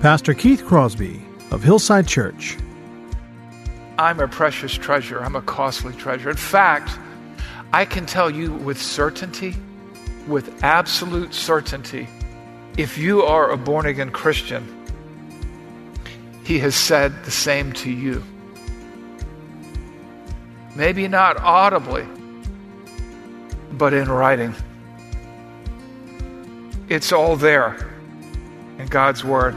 Pastor Keith Crosby of Hillside Church. I'm a precious treasure. I'm a costly treasure. In fact, I can tell you with certainty, with absolute certainty, if you are a born again Christian, He has said the same to you. Maybe not audibly, but in writing. It's all there in God's Word.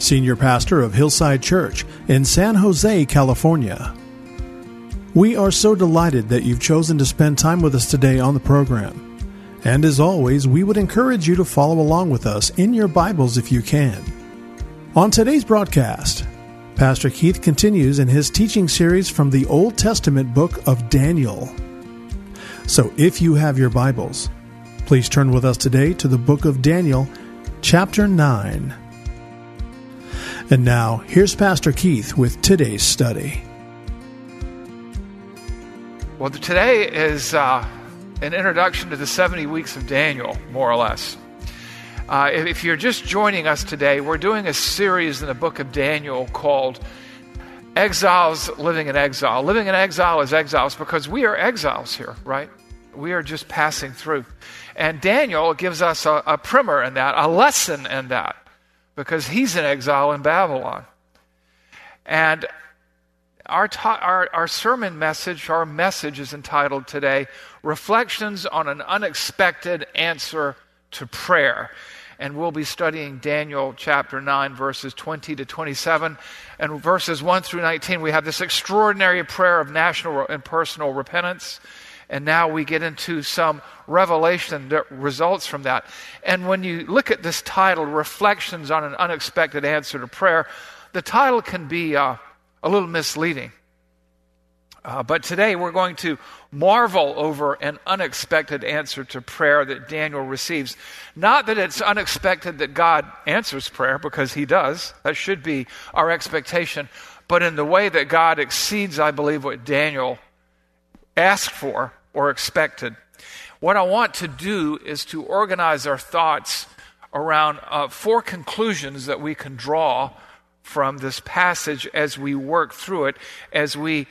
Senior Pastor of Hillside Church in San Jose, California. We are so delighted that you've chosen to spend time with us today on the program. And as always, we would encourage you to follow along with us in your Bibles if you can. On today's broadcast, Pastor Keith continues in his teaching series from the Old Testament book of Daniel. So if you have your Bibles, please turn with us today to the book of Daniel, chapter 9. And now, here's Pastor Keith with today's study. Well, today is uh, an introduction to the 70 weeks of Daniel, more or less. Uh, if, you're just joining us today, we're doing a series in the book of Daniel called Exiles Living in Exile. Living in exile is exiles because we are exiles here, right? We are just passing through. And Daniel gives us a, a primer in that, a lesson in that, because he's in exile in Babylon. And our, ta- our, our sermon message, our message is entitled today, Reflections on an Unexpected Answer to Prayer. And we'll be studying Daniel chapter 9, verses 20 to 27. And verses 1 through 19, we have this extraordinary prayer of national and personal repentance. And now we get into some revelation that results from that. And when you look at this title, Reflections on an Unexpected Answer to Prayer, the title can be uh, a little misleading. Uh, but today we're going to marvel over an unexpected answer to prayer that Daniel receives. Not that it's unexpected that God answers prayer, because he does. That should be our expectation. But in the way that God exceeds, I believe, what Daniel asked for or expected. What I want to do is to organize our thoughts around uh, four conclusions that we can draw from this passage as we work through it, as we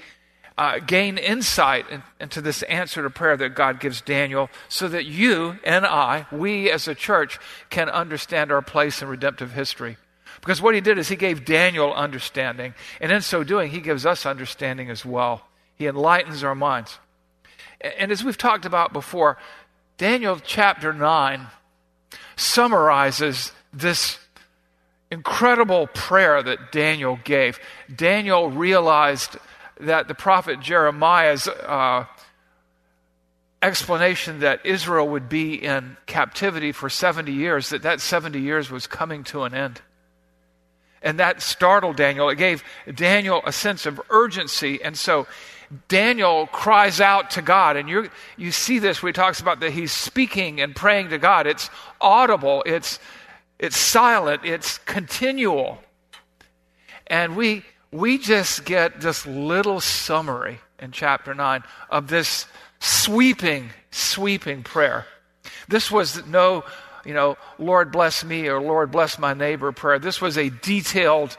uh, gain insight in, into this answer to prayer that God gives Daniel, so that you and I, we as a church, can understand our place in redemptive history. Because what he did is he gave Daniel understanding, and in so doing, he gives us understanding as well. He enlightens our minds. And as we've talked about before, Daniel chapter 9 summarizes this incredible prayer that Daniel gave. Daniel realized that the prophet Jeremiah's uh, explanation that Israel would be in captivity for 70 years, that that 70 years was coming to an end. And that startled Daniel. It gave Daniel a sense of urgency. And so Daniel cries out to God. And you you see this where he talks about that he's speaking and praying to God. It's audible, it's it's silent, it's continual. And we, we just get this little summary in chapter 9 of this sweeping, sweeping prayer. This was no, you know, Lord bless me or Lord bless my neighbor prayer. This was a detailed,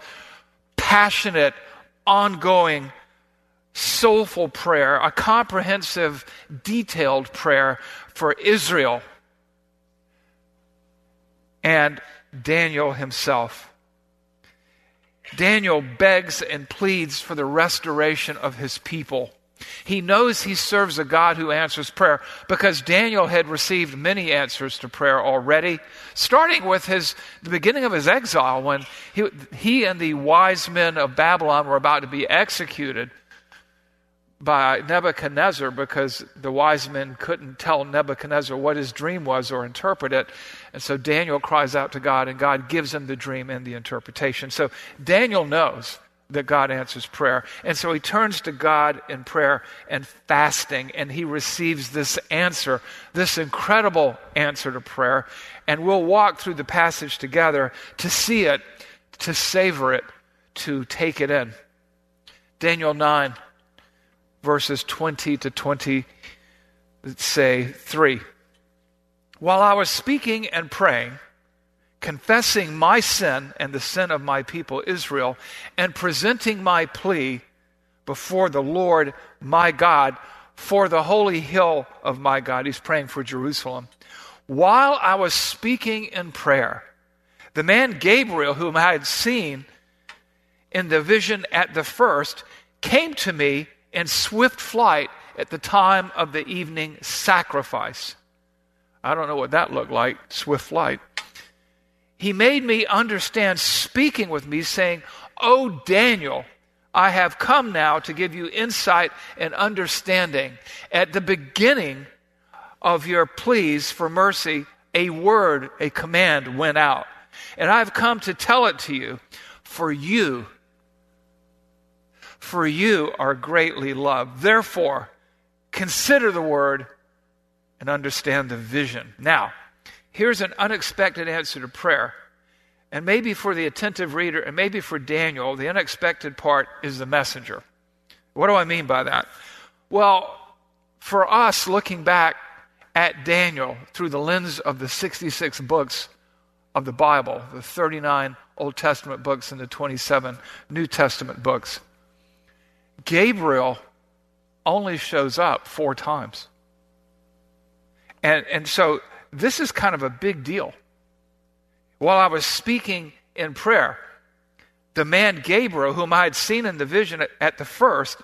passionate, ongoing, soulful prayer, a comprehensive, detailed prayer for Israel and Daniel himself. Daniel begs and pleads for the restoration of his people. He knows he serves a God who answers prayer because Daniel had received many answers to prayer already, starting with his, the beginning of his exile when he, he and the wise men of Babylon were about to be executed by Nebuchadnezzar because the wise men couldn't tell Nebuchadnezzar what his dream was or interpret it. And so Daniel cries out to God, and God gives him the dream and the interpretation. So Daniel knows that God answers prayer. And so he turns to God in prayer and fasting, and he receives this answer, this incredible answer to prayer. And we'll walk through the passage together to see it, to savor it, to take it in. Daniel 9 verses 20 to 20, say 3. While I was speaking and praying, confessing my sin and the sin of my people Israel, and presenting my plea before the Lord my God for the holy hill of my God. He's praying for Jerusalem. While I was speaking in prayer, the man Gabriel, whom I had seen in the vision at the first, came to me in swift flight at the time of the evening sacrifice. I don't know what that looked like, swift flight. He made me understand, speaking with me, saying, Oh, Daniel, I have come now to give you insight and understanding. At the beginning of your pleas for mercy, a word, a command went out. And I've come to tell it to you, for you for you are greatly loved. Therefore, consider the word and understand the vision. Now, here's an unexpected answer to prayer. And maybe for the attentive reader, and maybe for Daniel, the unexpected part is the messenger. What do I mean by that? Well, for us, looking back at Daniel through the lens of the 66 books of the Bible, the 39 Old Testament books and the 27 New Testament books, Gabriel only shows up four times. And, and so this is kind of a big deal. While I was speaking in prayer, the man Gabriel, whom I had seen in the vision at, at the first,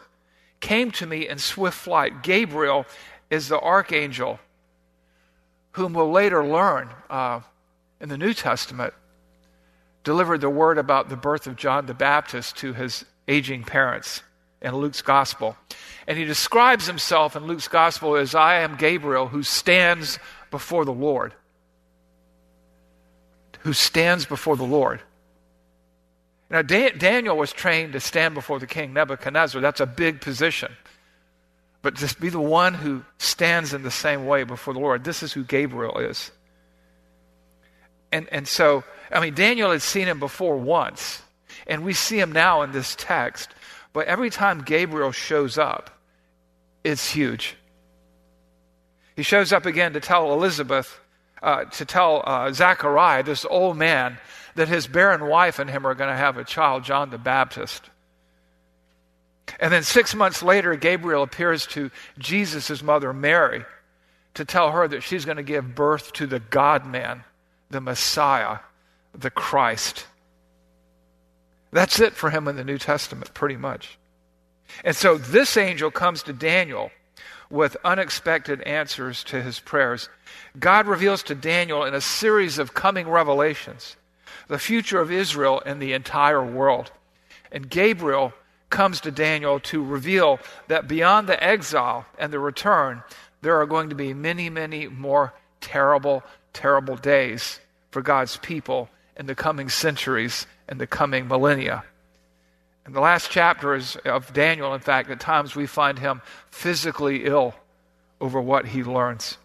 came to me in swift flight. Gabriel is the archangel whom we'll later learn uh, in the New Testament delivered the word about the birth of John the Baptist to his aging parents in Luke's gospel. And he describes himself in Luke's gospel as I am Gabriel who stands before the Lord. Who stands before the Lord. Now, Daniel was trained to stand before the king Nebuchadnezzar. That's a big position. But just be the one who stands in the same way before the Lord, this is who Gabriel is. And, and so, I mean, Daniel had seen him before once, and we see him now in this text. But every time Gabriel shows up, it's huge. He shows up again to tell Elizabeth, uh, to tell uh, Zachariah, this old man, that his barren wife and him are going to have a child, John the Baptist. And then six months later, Gabriel appears to Jesus' mother, Mary, to tell her that she's going to give birth to the God man, the Messiah, the Christ. That's it for him in the New Testament, pretty much. And so this angel comes to Daniel with unexpected answers to his prayers. God reveals to Daniel in a series of coming revelations the future of Israel and the entire world. And Gabriel comes to Daniel to reveal that beyond the exile and the return, there are going to be many, many more terrible, terrible days for God's people in the coming centuries and the coming millennia. And the last chapter is of Daniel, in fact, at times we find him physically ill over what he learns.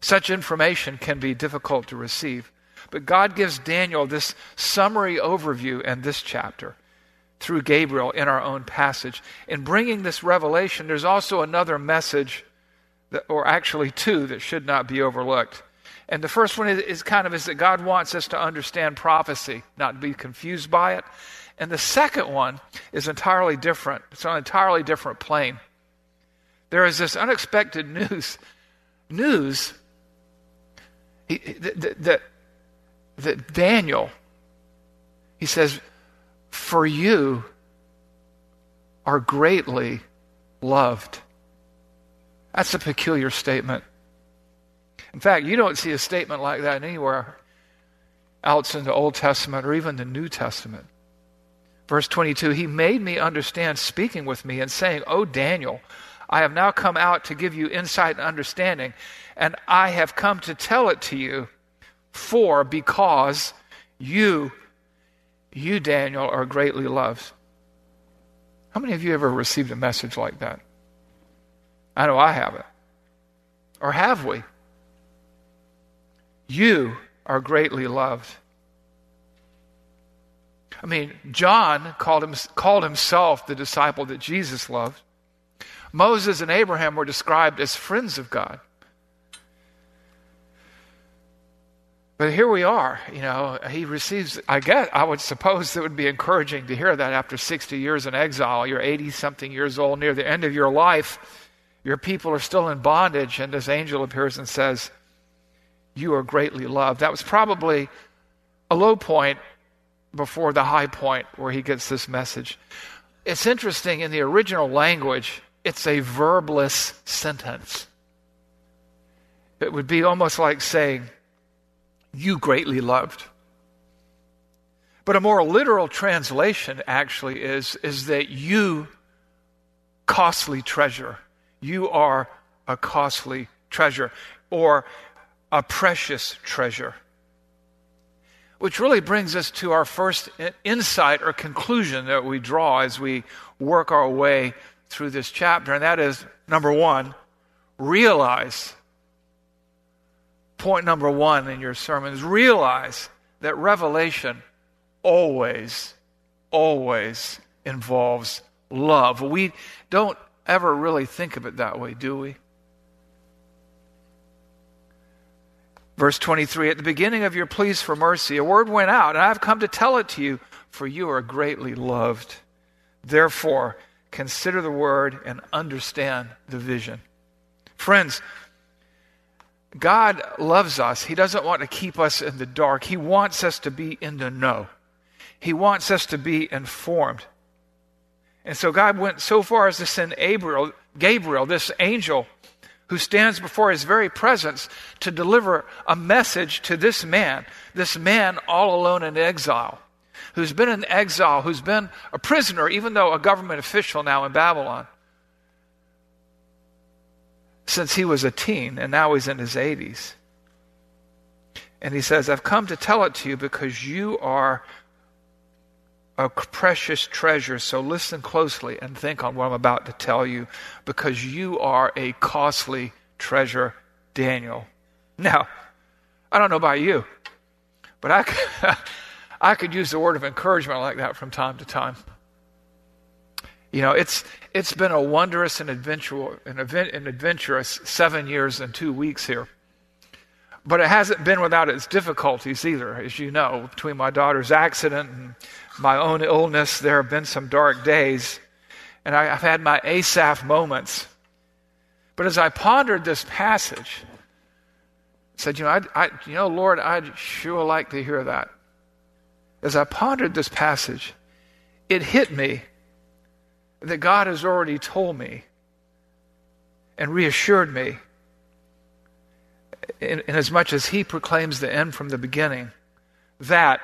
Such information can be difficult to receive. But God gives Daniel this summary overview in this chapter through Gabriel in our own passage. In bringing this revelation, there's also another message, that, or actually two, that should not be overlooked. And the first one is, kind of is that God wants us to understand prophecy, not be confused by it. And the second one is entirely different. It's on an entirely different plane. There is this unexpected news, news that, that, that Daniel, he says, for you are greatly loved. That's a peculiar statement. In fact, you don't see a statement like that anywhere else in the Old Testament or even the New Testament. Verse 22 He made me understand, speaking with me and saying, O Daniel, I have now come out to give you insight and understanding, and I have come to tell it to you, for because you, you, Daniel, are greatly loved. How many of you ever received a message like that? I know I haven't. Or have we? You are greatly loved. I mean, John called, him, called himself the disciple that Jesus loved. Moses and Abraham were described as friends of God. But here we are, you know, he receives, I guess, I would suppose it would be encouraging to hear that after 60 years in exile. You're 80 something years old, near the end of your life. Your people are still in bondage, and this angel appears and says, You are greatly loved. That was probably a low point before the high point where he gets this message. It's interesting, in the original language, it's a verbless sentence. It would be almost like saying, You greatly loved. But a more literal translation actually is, is that you costly treasure. You are a costly treasure or a precious treasure. Which really brings us to our first insight or conclusion that we draw as we work our way through this chapter, and that is number one, realize. Point number one in your sermons realize that revelation always, always involves love. We don't ever really think of it that way, do we? Verse 23 At the beginning of your pleas for mercy, a word went out, and I've come to tell it to you, for you are greatly loved. Therefore, consider the word and understand the vision. Friends, God loves us. He doesn't want to keep us in the dark. He wants us to be in the know. He wants us to be informed. And so God went so far as to send Gabriel, Gabriel, this angel who stands before his very presence to deliver a message to this man, this man all alone in exile who's been in exile, who's been a prisoner, even though a government official now in Babylon, since he was a teen, and now he's in his 80s. And he says, I've come to tell it to you because you are a precious treasure. So listen closely and think on what I'm about to tell you because you are a costly treasure, Daniel. Now, I don't know about you, but I, I could use the word of encouragement like that from time to time. You know, it's it's been a wondrous and adventurous, an, event, adventurous seven years and two weeks here. But it hasn't been without its difficulties either, as you know. Between my daughter's accident and my own illness, there have been some dark days, and I, have had my Asaph moments. But as I pondered this passage, I said, you know, I, I, you know, Lord, I'd sure like to hear that as I pondered this passage, it hit me that God has already told me and reassured me, in, in as much as He proclaims the end from the beginning, that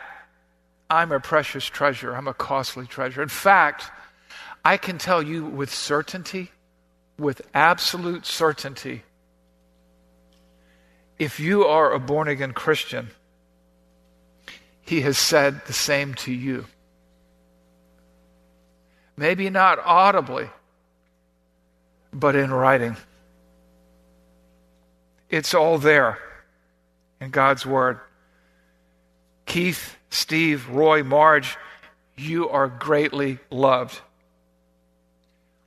I'm a precious treasure, I'm a costly treasure. In fact, I can tell you with certainty, with absolute certainty, if you are a born again Christian, he has said the same to you. Maybe not audibly, but in writing. It's all there in God's Word. Keith, Steve, Roy, Marge, you are greatly loved.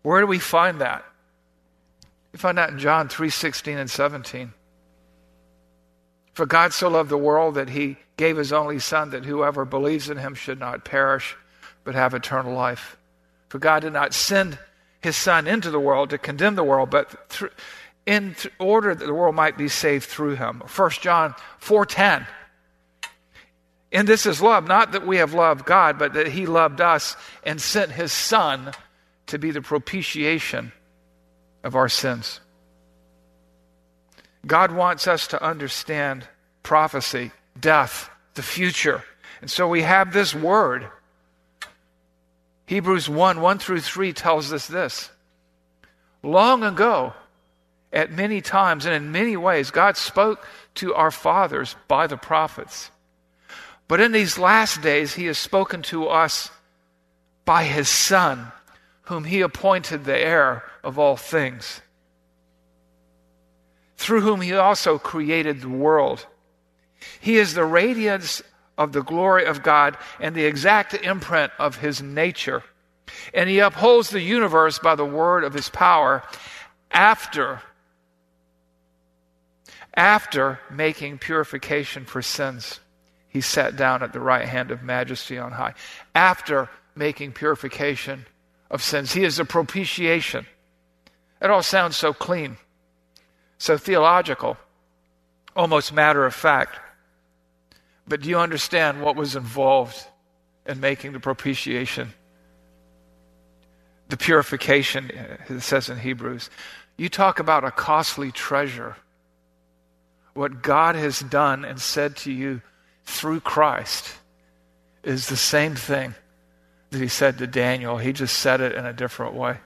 Where do we find that? We find that in John 3:16 and 17. For God so loved the world that he gave his only son that whoever believes in him should not perish but have eternal life. For God did not send his son into the world to condemn the world but through, in order that the world might be saved through him. 1 John 4:10 and this is love, not that we have loved God, but that He loved us and sent His Son to be the propitiation of our sins. God wants us to understand prophecy, death, the future. And so we have this word. Hebrews 1 1 through 3 tells us this. Long ago, at many times and in many ways, God spoke to our fathers by the prophets. But in these last days, he has spoken to us by his Son, whom he appointed the heir of all things, through whom he also created the world. He is the radiance of the glory of God and the exact imprint of his nature. And he upholds the universe by the word of his power after after making purification for sins he sat down at the right hand of majesty on high. After making purification of sins, he is a propitiation. It all sounds so clean, so theological, almost matter of fact. But do you understand what was involved in making the propitiation? The purification, it says in Hebrews. You talk about a costly treasure. What God has done and said to you through Christ is the same thing that he said to Daniel. He just said it in a different way.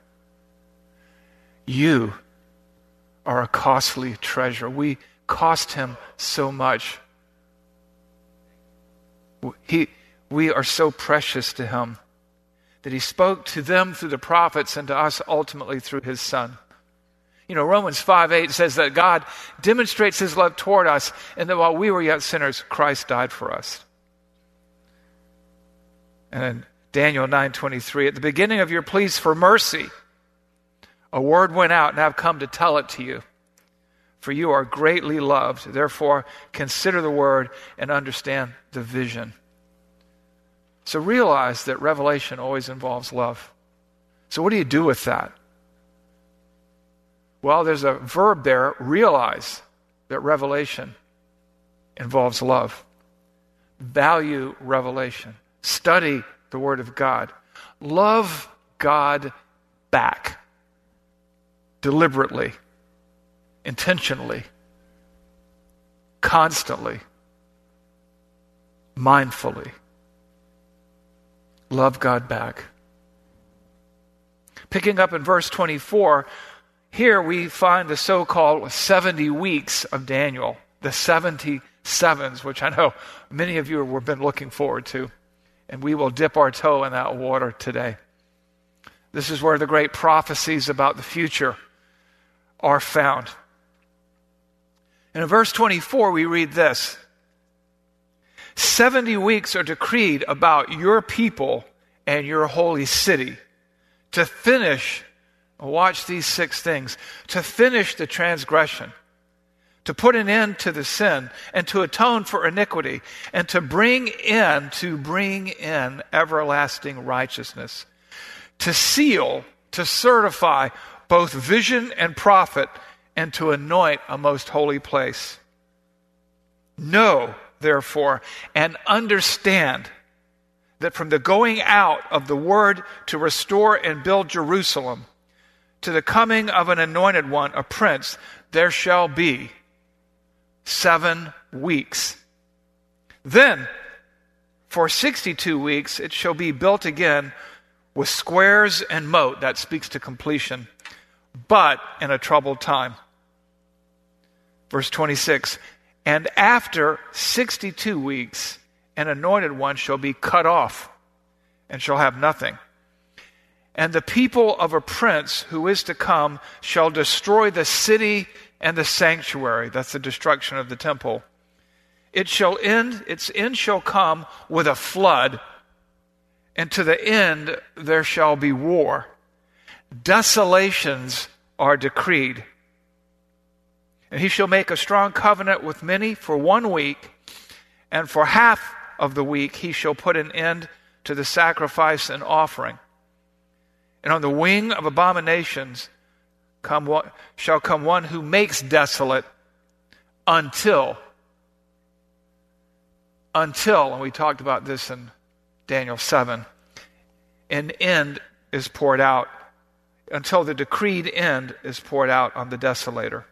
You are a costly treasure. We cost him so much. He, we are so precious to him that he spoke to them through the prophets and to us ultimately through his son. You know, Romans 5 8 says that God demonstrates his love toward us, and that while we were yet sinners, Christ died for us. And in Daniel 9:23, at the beginning of your pleas for mercy, a word went out, and I've come to tell it to you. For you are greatly loved. Therefore, consider the word and understand the vision. So realize that revelation always involves love. So, what do you do with that? Well, there's a verb there realize that revelation involves love. Value revelation. Study the Word of God. Love God back. Deliberately, intentionally, constantly, mindfully. Love God back. Picking up in verse 24, here we find the so called 70 weeks of Daniel, the 77s, which I know many of you have been looking forward to. And we will dip our toe in that water today. This is where the great prophecies about the future are found. And in verse 24, we read this 70 weeks are decreed about your people and your holy city to finish Watch these six things to finish the transgression, to put an end to the sin, and to atone for iniquity, and to bring in, to bring in everlasting righteousness, to seal, to certify both vision and prophet, and to anoint a most holy place. Know, therefore, and understand that from the going out of the word to restore and build Jerusalem, to the coming of an anointed one, a prince, there shall be seven weeks. Then, for 62 weeks, it shall be built again with squares and moat. That speaks to completion, but in a troubled time. Verse 26 And after 62 weeks, an anointed one shall be cut off and shall have nothing. And the people of a prince who is to come shall destroy the city and the sanctuary. That's the destruction of the temple. It shall end, its end shall come with a flood, and to the end there shall be war. Desolations are decreed. And he shall make a strong covenant with many for one week, and for half of the week he shall put an end to the sacrifice and offering. And on the wing of abominations come shall come one who makes desolate until, until, and we talked about this in Daniel 7, an end is poured out, until the decreed end is poured out on the desolator.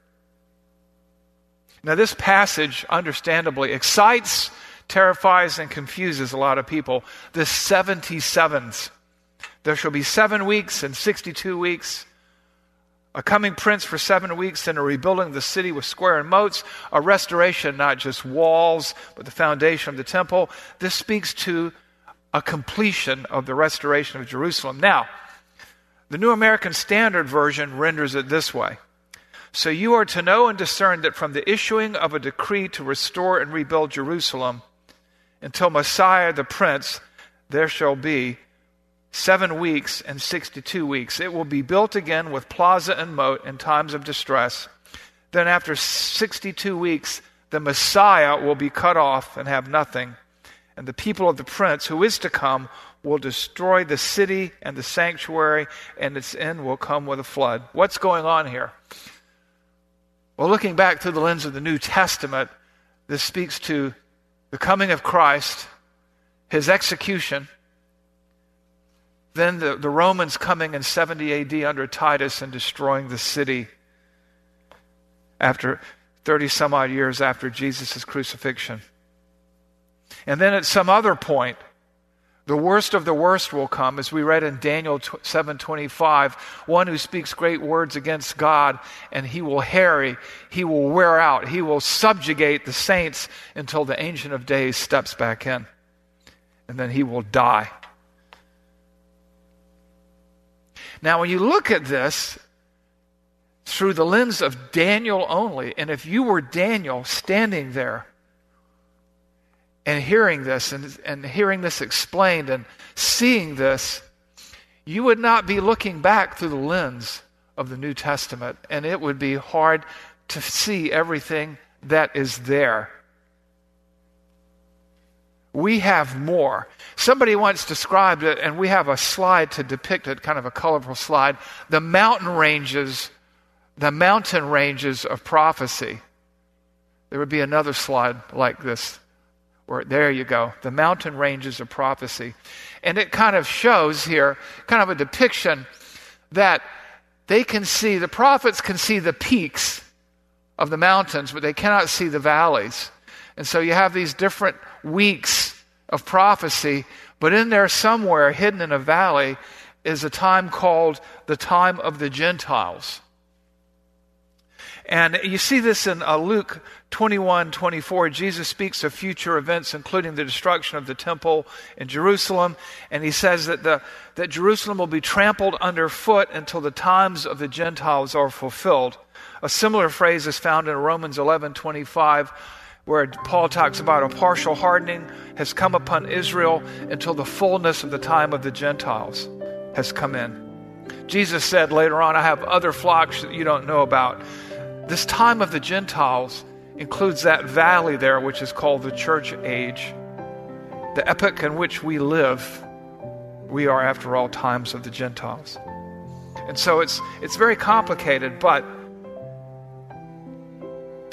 Now, this passage, understandably, excites, terrifies, and confuses a lot of people. The 77s. There shall be seven weeks and 62 weeks. A coming prince for seven weeks, and a rebuilding of the city with square and moats, a restoration, not just walls, but the foundation of the temple. This speaks to a completion of the restoration of Jerusalem. Now, the New American Standard Version renders it this way So you are to know and discern that from the issuing of a decree to restore and rebuild Jerusalem until Messiah the Prince, there shall be seven weeks and 62 weeks. It will be built again with plaza and moat in times of distress. Then, after 62 weeks, the Messiah will be cut off and have nothing. And the people of the prince who is to come will destroy the city and the sanctuary, and its end will come with a flood. What's going on here? Well, looking back through the lens of the New Testament, this speaks to the coming of Christ, his execution, then the, the Romans coming in 70 AD under Titus and destroying the city after 30 some odd years after Jesus' crucifixion. And then at some other point, the worst of the worst will come, as we read in Daniel 7:25, one who speaks great words against God, and he will harry, he will wear out, he will subjugate the saints until the Ancient of Days steps back in. And then he will die. Now, when you look at this through the lens of Daniel only, and if you were Daniel standing there and hearing this and, and hearing this explained and seeing this, you would not be looking back through the lens of the New Testament, and it would be hard to see everything that is there we have more. Somebody once described it, and we have a slide to depict it, kind of a colorful slide. The mountain ranges, the mountain ranges of prophecy. There would be another slide like this, where there you go, the mountain ranges of prophecy. And it kind of shows here, kind of a depiction that they can see, the prophets can see the peaks of the mountains, but they cannot see the valleys. And so you have these different weeks of prophecy, but in there somewhere, hidden in a valley, is a time called the time of the Gentiles. And you see this in uh, Luke 21 24. Jesus speaks of future events, including the destruction of the temple in Jerusalem. And he says that, the, that Jerusalem will be trampled underfoot until the times of the Gentiles are fulfilled. A similar phrase is found in Romans 11 25 where Paul talks about a partial hardening has come upon Israel until the fullness of the time of the Gentiles has come in. Jesus said later on, I have other flocks that you don't know about. This time of the Gentiles includes that valley there, which is called the church age. The epoch in which we live, we are, after all, times of the Gentiles. And so it's, it's very complicated, but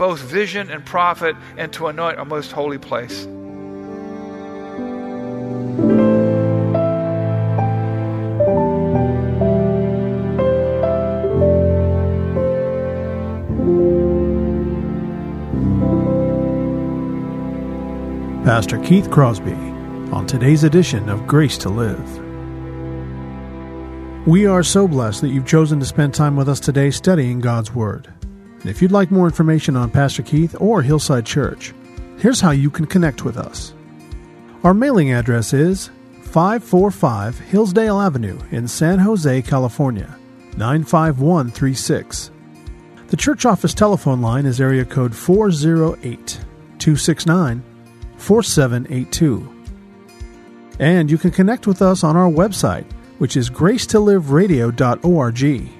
both vision and prophet, and to anoint a most holy place. Pastor Keith Crosby on today's edition of Grace to Live. We are so blessed that you've chosen to spend time with us today studying God's Word. And if you'd like more information on Pastor Keith or Hillside Church, here's how you can connect with us. Our mailing address is 545 Hillsdale Avenue in San Jose, California, 95136. The church office telephone line is area code 408 269 4782. And you can connect with us on our website, which is gracetoliveradio.org.